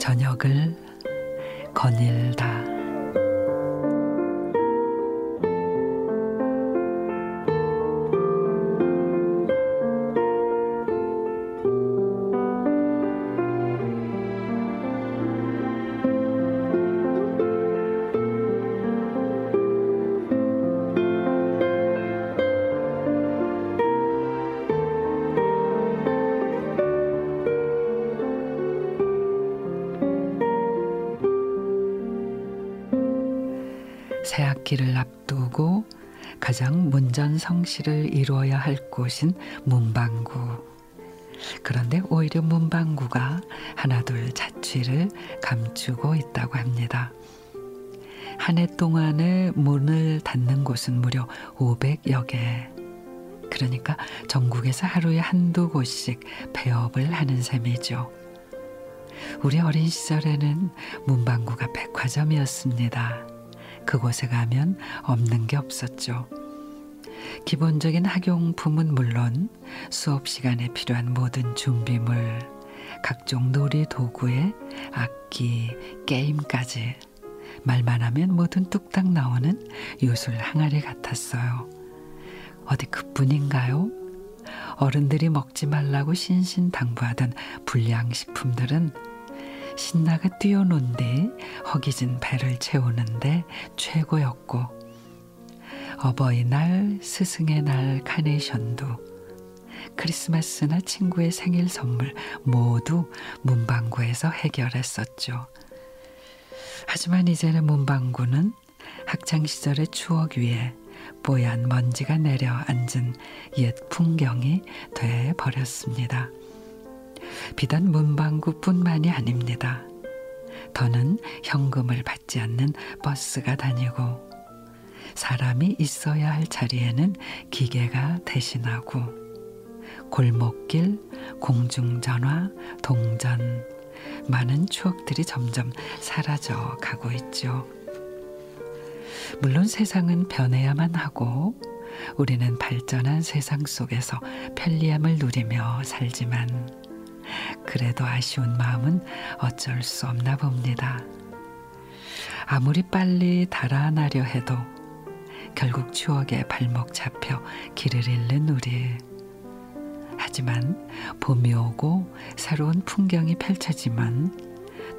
저녁을 거닐다. 새 학기를 앞두고 가장 문전성시를 이루어야 할 곳인 문방구. 그런데 오히려 문방구가 하나둘 자취를 감추고 있다고 합니다. 한 해 동안에 문을 닫는 곳은 무려 500여 개. 그러니까 전국에서 하루에 한두 곳씩 폐업을 하는 셈이죠. 우리 어린 시절에는 문방구가 백화점이었습니다. 그곳에 가면 없는 게 없었죠. 기본적인 학용품은 물론 수업 시간에 필요한 모든 준비물, 각종 놀이 도구에 악기, 게임까지 말만 하면 뭐든 뚝딱 나오는 요술 항아리 같았어요. 어디 그뿐인가요? 어른들이 먹지 말라고 신신당부하던 불량식품들은 신나가 뛰어논 뒤 허기진 배를 채우는데 최고였고 어버이날, 스승의 날 카네이션도 크리스마스나 친구의 생일 선물 모두 문방구에서 해결했었죠. 하지만 이제는 문방구는 학창 시절의 추억 위에 뽀얀 먼지가 내려앉은 옛 풍경이 돼 버렸습니다. 비단 문방구뿐만이 아닙니다. 더는 현금을 받지 않는 버스가 다니고 사람이 있어야 할 자리에는 기계가 대신하고 골목길, 공중전화, 동전 많은 추억들이 점점 사라져 가고 있죠. 물론 세상은 변해야만 하고 우리는 발전한 세상 속에서 편리함을 누리며 살지만 그래도 아쉬운 마음은 어쩔 수 없나 봅니다. 아무리 빨리 달아나려 해도 결국 추억에 발목 잡혀 길을 잃는 우리. 하지만 봄이 오고 새로운 풍경이 펼쳐지면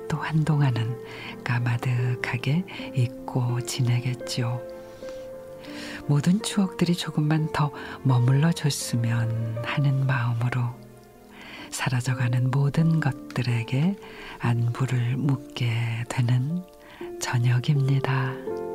또 한동안은 까마득하게 잊고 지내겠죠. 모든 추억들이 조금만 더 머물러 줬으면 하는 마음으로 사라져가는 모든 것들에게 안부를 묻게 되는 저녁입니다.